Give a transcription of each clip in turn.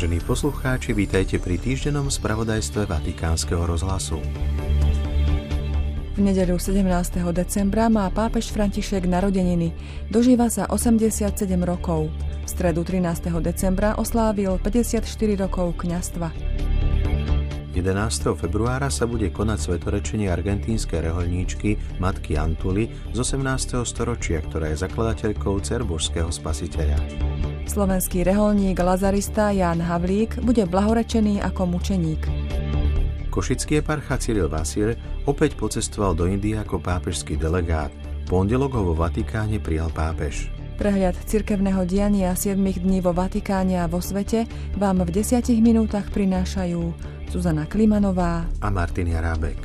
Vážení poslucháči, vítajte pri týždennom spravodajstve Vatikánskeho rozhlasu. V nedeľu 17. decembra má pápež František narodeniny. Dožíva sa 87 rokov. V stredu 13. decembra oslávil 54 rokov kňastva. 11. februára sa bude konať svetorečenie argentínskej reholníčky matky Antuly z 18. storočia, ktorá je zakladateľkou cerbožského spasiteľa. Slovenský reholník Lazarista Jan Havlík bude blahorečený ako mučeník. Košický eparcha Cyril Vasil opäť pocestoval do Indie ako pápežský delegát. Pondelok ho vo Vatikáne prijal pápež. Prehľad cirkevného diania 7 dní vo Vatikáne a vo svete vám v 10 minútach prinášajú Zuzana Klimanová a Martin Jarábek.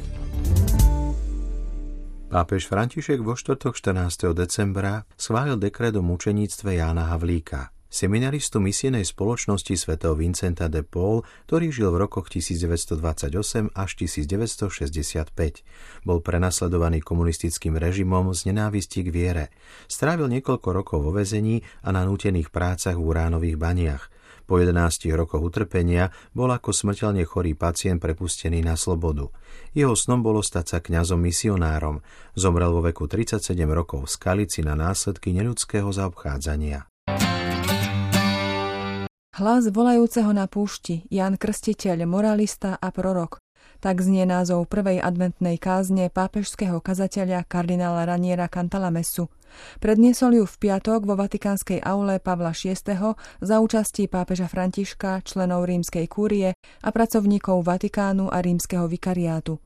Pápež František vo štvrtok 14. decembra schválil dekret o mučeníctve Jána Havlíka – seminaristu misijnej spoločnosti svätého Vincenta de Paul, ktorý žil v rokoch 1928 až 1965. Bol prenasledovaný komunistickým režimom z nenávisti k viere. Strávil niekoľko rokov vo vezení a na nútených prácach v uránových baniach. Po 11 rokoch utrpenia bol ako smrteľne chorý pacient prepustený na slobodu. Jeho snom bolo stať sa kňazom misionárom. Zomrel vo veku 37 rokov v Skalici na následky neľudského zaobchádzania. Hlas volajúceho na púšti, Jan Krstiteľ, moralista a prorok. Tak znie názov prvej adventnej kázne pápežského kazateľa kardinála Raniera Cantalamesu. Predniesol ju v piatok vo Vatikánskej aule Pavla VI. za účastí pápeža Františka, členov rímskej kúrie a pracovníkov Vatikánu a rímskeho vikariátu.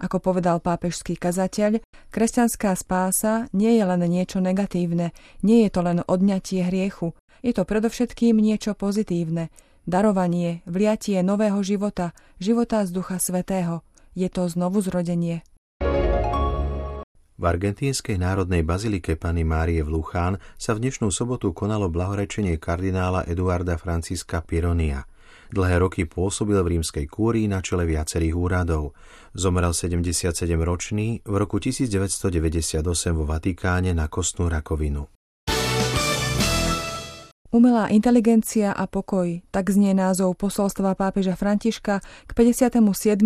Ako povedal pápežský kazateľ, kresťanská spása nie je len niečo negatívne, nie je to len odňatie hriechu, je to predovšetkým niečo pozitívne, darovanie, vliatie nového života, života z Ducha Svetého. Je to znovu zrodenie. V argentínskej národnej bazilike Pany Márie v Luchán sa v dnešnú sobotu konalo blahorečenie kardinála Eduarda Franciska Pironia. Dlhé roky pôsobil v rímskej kúrii na čele viacerých úradov. Zomrel 77-ročný v roku 1998 vo Vatikáne na kostnú rakovinu. Umelá inteligencia a pokoj, tak znie názov posolstva pápeža Františka k 57.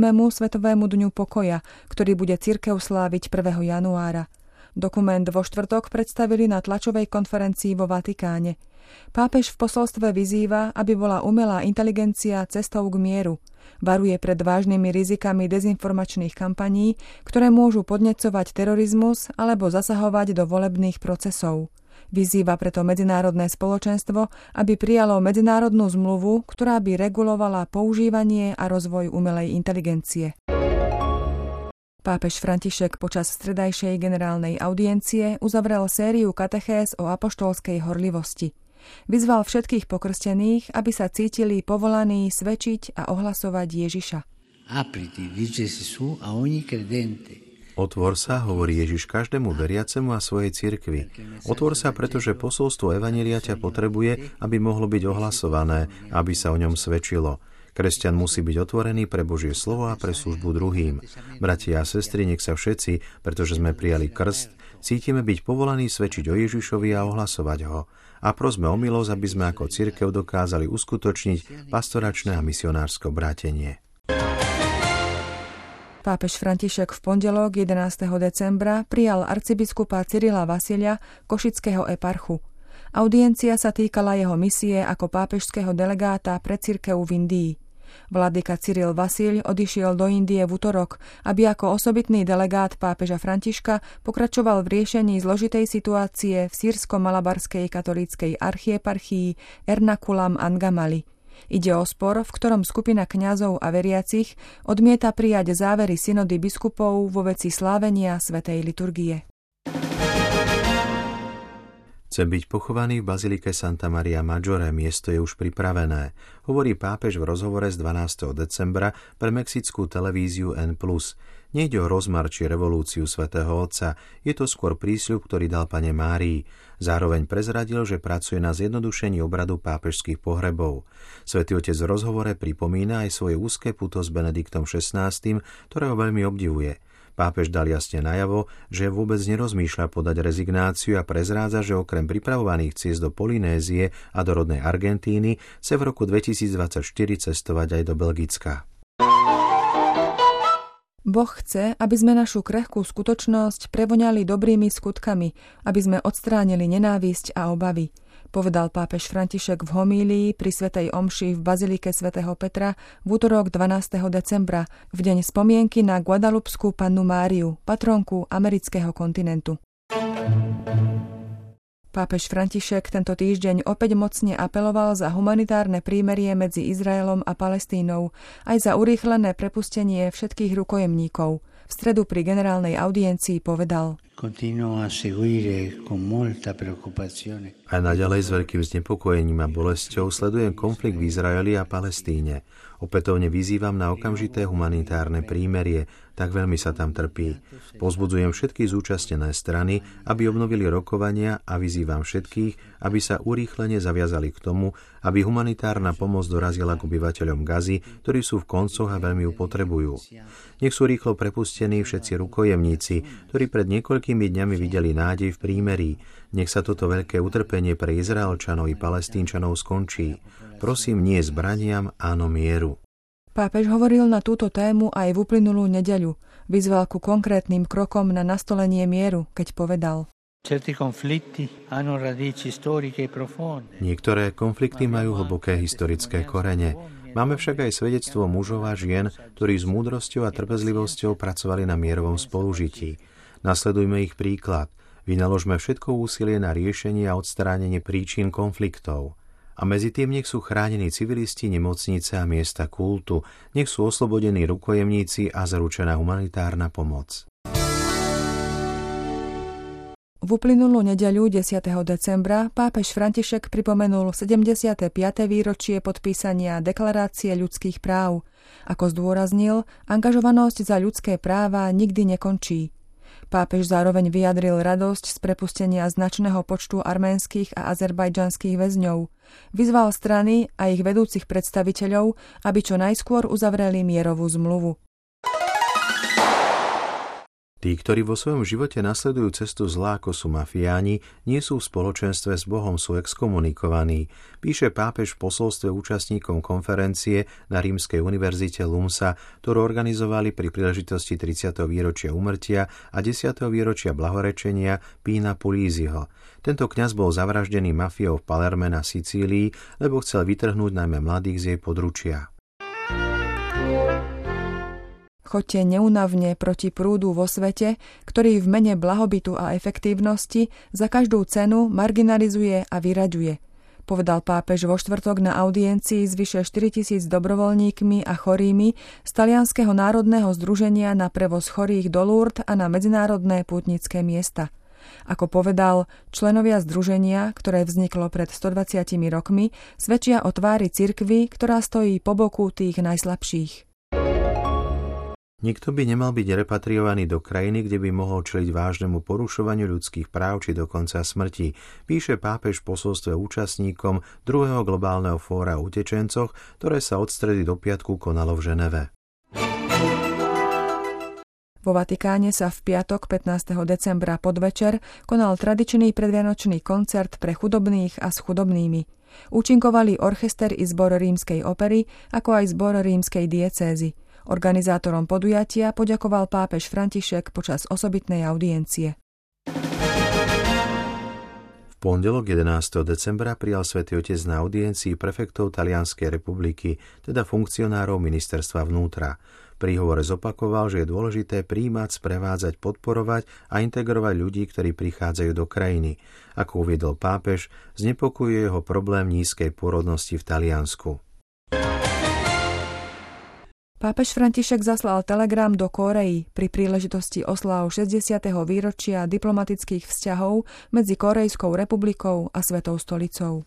Svetovému dňu pokoja, ktorý bude cirkev sláviť 1. januára. Dokument vo štvrtok predstavili na tlačovej konferencii vo Vatikáne. Pápež v posolstve vyzýva, aby bola umelá inteligencia cestou k mieru. Varuje pred vážnymi rizikami dezinformačných kampaní, ktoré môžu podnecovať terorizmus alebo zasahovať do volebných procesov. Vyzýva preto medzinárodné spoločenstvo, aby prijalo medzinárodnú zmluvu, ktorá by regulovala používanie a rozvoj umelej inteligencie. Pápež František počas stredajšej generálnej audiencie uzavrel sériu katechéz o apoštolskej horlivosti. Vyzval všetkých pokrstených, aby sa cítili povolaní svedčiť a ohlasovať Ježiša. Apriti, dice Gesù, a ogni credente Otvor sa, hovorí Ježiš každému veriacemu a svojej cirkvi. Otvor sa, pretože posolstvo Evanília ťa potrebuje, aby mohlo byť ohlasované, aby sa o ňom svedčilo. Kresťan musí byť otvorený pre Božie slovo a pre službu druhým. Bratia a sestry, nech sa všetci, pretože sme prijali krst, cítime byť povolaní svedčiť o Ježišovi a ohlasovať ho. A prosme o milosť, aby sme ako cirkev dokázali uskutočniť pastoračné a misionársko brátenie. Pápež František v pondelok 11. decembra prijal arcibiskupa Cyrila Vasilia Košického eparchu. Audiencia sa týkala jeho misie ako pápežského delegáta pre cirkev v Indii. Vladyka Cyril Vasil odišiel do Indie v útorok, aby ako osobitný delegát pápeža Františka pokračoval v riešení zložitej situácie v sírsko-malabarskej katolíckej archieparchii Ernakulam Angamali – Ide o spor, v ktorom skupina kňazov a veriacich odmieta prijať závery synody biskupov vo veci slávenia svätej liturgie. Chce byť pochovaný v bazilike Santa Maria Maggiore, miesto je už pripravené, hovorí pápež v rozhovore z 12. decembra pre mexickú televíziu N+. Nejde o rozmar či revolúciu svätého Otca, je to skôr prísľub, ktorý dal pane Márii. Zároveň prezradil, že pracuje na zjednodušení obradu pápežských pohrebov. Svetý Otec v rozhovore pripomína aj svoje úzke puto s Benediktom XVI, ktorého veľmi obdivuje. Pápež dal jasne najavo, že vôbec nerozmýšľa podať rezignáciu a prezrádza, že okrem pripravovaných ciest do Polynézie a do rodnej Argentíny chce v roku 2024 cestovať aj do Belgicka. Boh chce, aby sme našu krehkú skutočnosť prevoňali dobrými skutkami, aby sme odstránili nenávisť a obavy – povedal pápež František v homílii pri Svetej Omši v Bazilike svätého Petra v útorok 12. decembra, v deň spomienky na Guadalupskú pannu Máriu, patronku amerického kontinentu. Pápež František tento týždeň opäť mocne apeloval za humanitárne prímerie medzi Izraelom a Palestínou, aj za urýchlené prepustenie všetkých rukojemníkov. V stredu pri generálnej audiencii povedal A naďalej s veľkým znepokojením a bolesťou sledujem konflikt v Izraeli a Palestíne. Opätovne vyzývam na okamžité humanitárne prímerie, tak veľmi sa tam trpí. Pozbudzujem všetky zúčastnené strany, aby obnovili rokovania a vyzývam všetkých, aby sa urýchlene zaviazali k tomu, aby humanitárna pomoc dorazila k obyvateľom Gazy, ktorí sú v koncoch a veľmi ju potrebujú. Nech sú rýchlo prepustení všetci rukojemníci, ktorí pred niekoľkými dňami videli nádej v prímerí. Nech sa toto veľké utrpenie pre Izraelčanov i Palestínčanov skončí. Prosím, nie zbraniam, áno mieru. Pápež hovoril na túto tému aj v uplynulú nedeľu. Vyzval ku konkrétnym krokom na nastolenie mieru, keď povedal Niektoré konflikty majú hlboké historické korene. Máme však aj svedectvo mužov a žien, ktorí s múdrosťou a trpezlivosťou pracovali na mierovom spolužití. Nasledujme ich príklad. Vynaložme všetko úsilie na riešenie a odstránenie príčin konfliktov a medzi tým nech sú chránení civilisti, nemocnice a miesta kultu, nech sú oslobodení rukojemníci a zaručená humanitárna pomoc. V uplynulú nedeľu 10. decembra pápež František pripomenul 75. výročie podpísania Deklarácie ľudských práv. Ako zdôraznil, angažovanosť za ľudské práva nikdy nekončí. Pápež zároveň vyjadril radosť z prepustenia značného počtu arménskych a azerbajdžanských väzňov. Vyzval strany a ich vedúcich predstaviteľov, aby čo najskôr uzavreli mierovú zmluvu. Tí, ktorí vo svojom živote nasledujú cestu zlá, ako sú mafiáni, nie sú v spoločenstve s Bohom, sú exkomunikovaní, píše pápež v posolstve účastníkom konferencie na Rímskej univerzite Lumsa, ktorú organizovali pri príležitosti 30. výročia umrtia a 10. výročia blahorečenia Pína Pulíziho. Tento kňaz bol zavraždený mafiou v Palerme na Sicílii, lebo chcel vytrhnúť najmä mladých z jej područia. Choďte neunavne proti prúdu vo svete, ktorý v mene blahobytu a efektívnosti za každú cenu marginalizuje a vyraďuje. Povedal pápež vo štvrtok na audiencii s vyše 4000 dobrovoľníkmi a chorými z Talianského národného združenia na prevoz chorých do Lourdes a na medzinárodné pútnické miesta. Ako povedal, členovia združenia, ktoré vzniklo pred 120 rokmi, svedčia o tvári cirkvy, ktorá stojí po boku tých najslabších. Nikto by nemal byť repatriovaný do krajiny, kde by mohol čeliť vážnemu porušovaniu ľudských práv či dokonca smrti, píše pápež v posolstve účastníkom druhého globálneho fóra o utečencoch, ktoré sa od stredy do piatku konalo v Ženeve. Vo Vatikáne sa v piatok 15. decembra podvečer konal tradičný predvianočný koncert pre chudobných a s chudobnými. Účinkovali orchester i zbor rímskej opery, ako aj zbor rímskej diecézy – Organizátorom podujatia poďakoval pápež František počas osobitnej audiencie. V pondelok 11. decembra prijal svätý Otec na audiencii prefektov Talianskej republiky, teda funkcionárov ministerstva vnútra. Pri hovore zopakoval, že je dôležité príjmať, sprevádzať, podporovať a integrovať ľudí, ktorí prichádzajú do krajiny. Ako uviedol pápež, znepokojuje jeho problém nízkej pôrodnosti v Taliansku. Pápež František zaslal telegram do Koreji pri príležitosti oslav 60. výročia diplomatických vzťahov medzi Korejskou republikou a Svetou stolicou.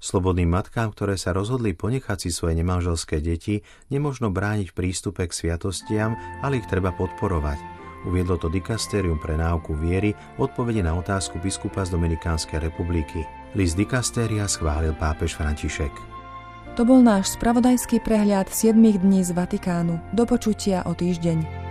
Slobodným matkám, ktoré sa rozhodli ponechať si svoje nemanželské deti, nemožno brániť prístupe k sviatostiam, ale ich treba podporovať. Uviedlo to dikastérium pre náuku viery v odpovede na otázku biskupa z Dominikánskej republiky. List dikastéria schválil pápež František. To bol náš spravodajský prehľad 7 dní z Vatikánu. Do počutia o týždeň.